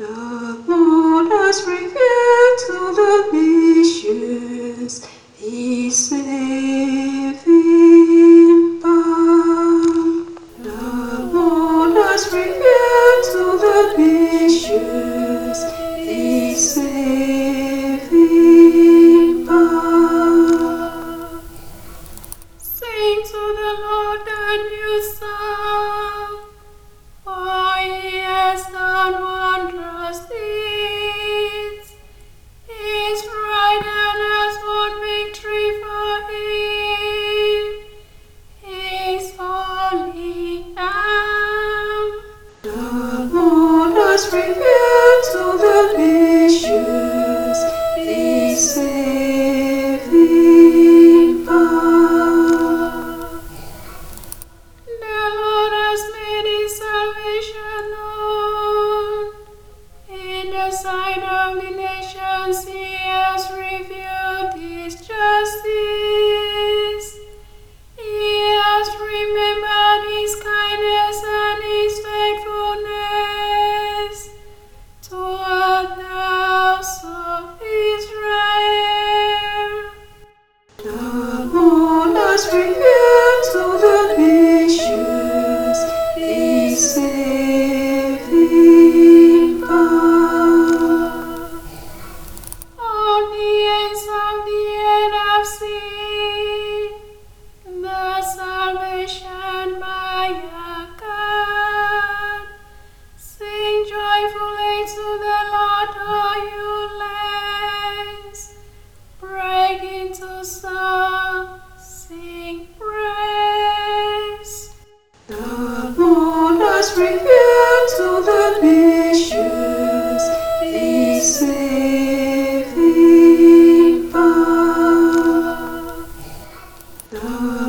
The Lord has revealed to the nations His saving power. The Lord has revealed to the nations Sight of the nations, He has revealed His justice. He has remembered His kindness and His faithfulness toward the house of Israel. The joyfully to the ladder. Break into song, sing praise. The to the saving power. The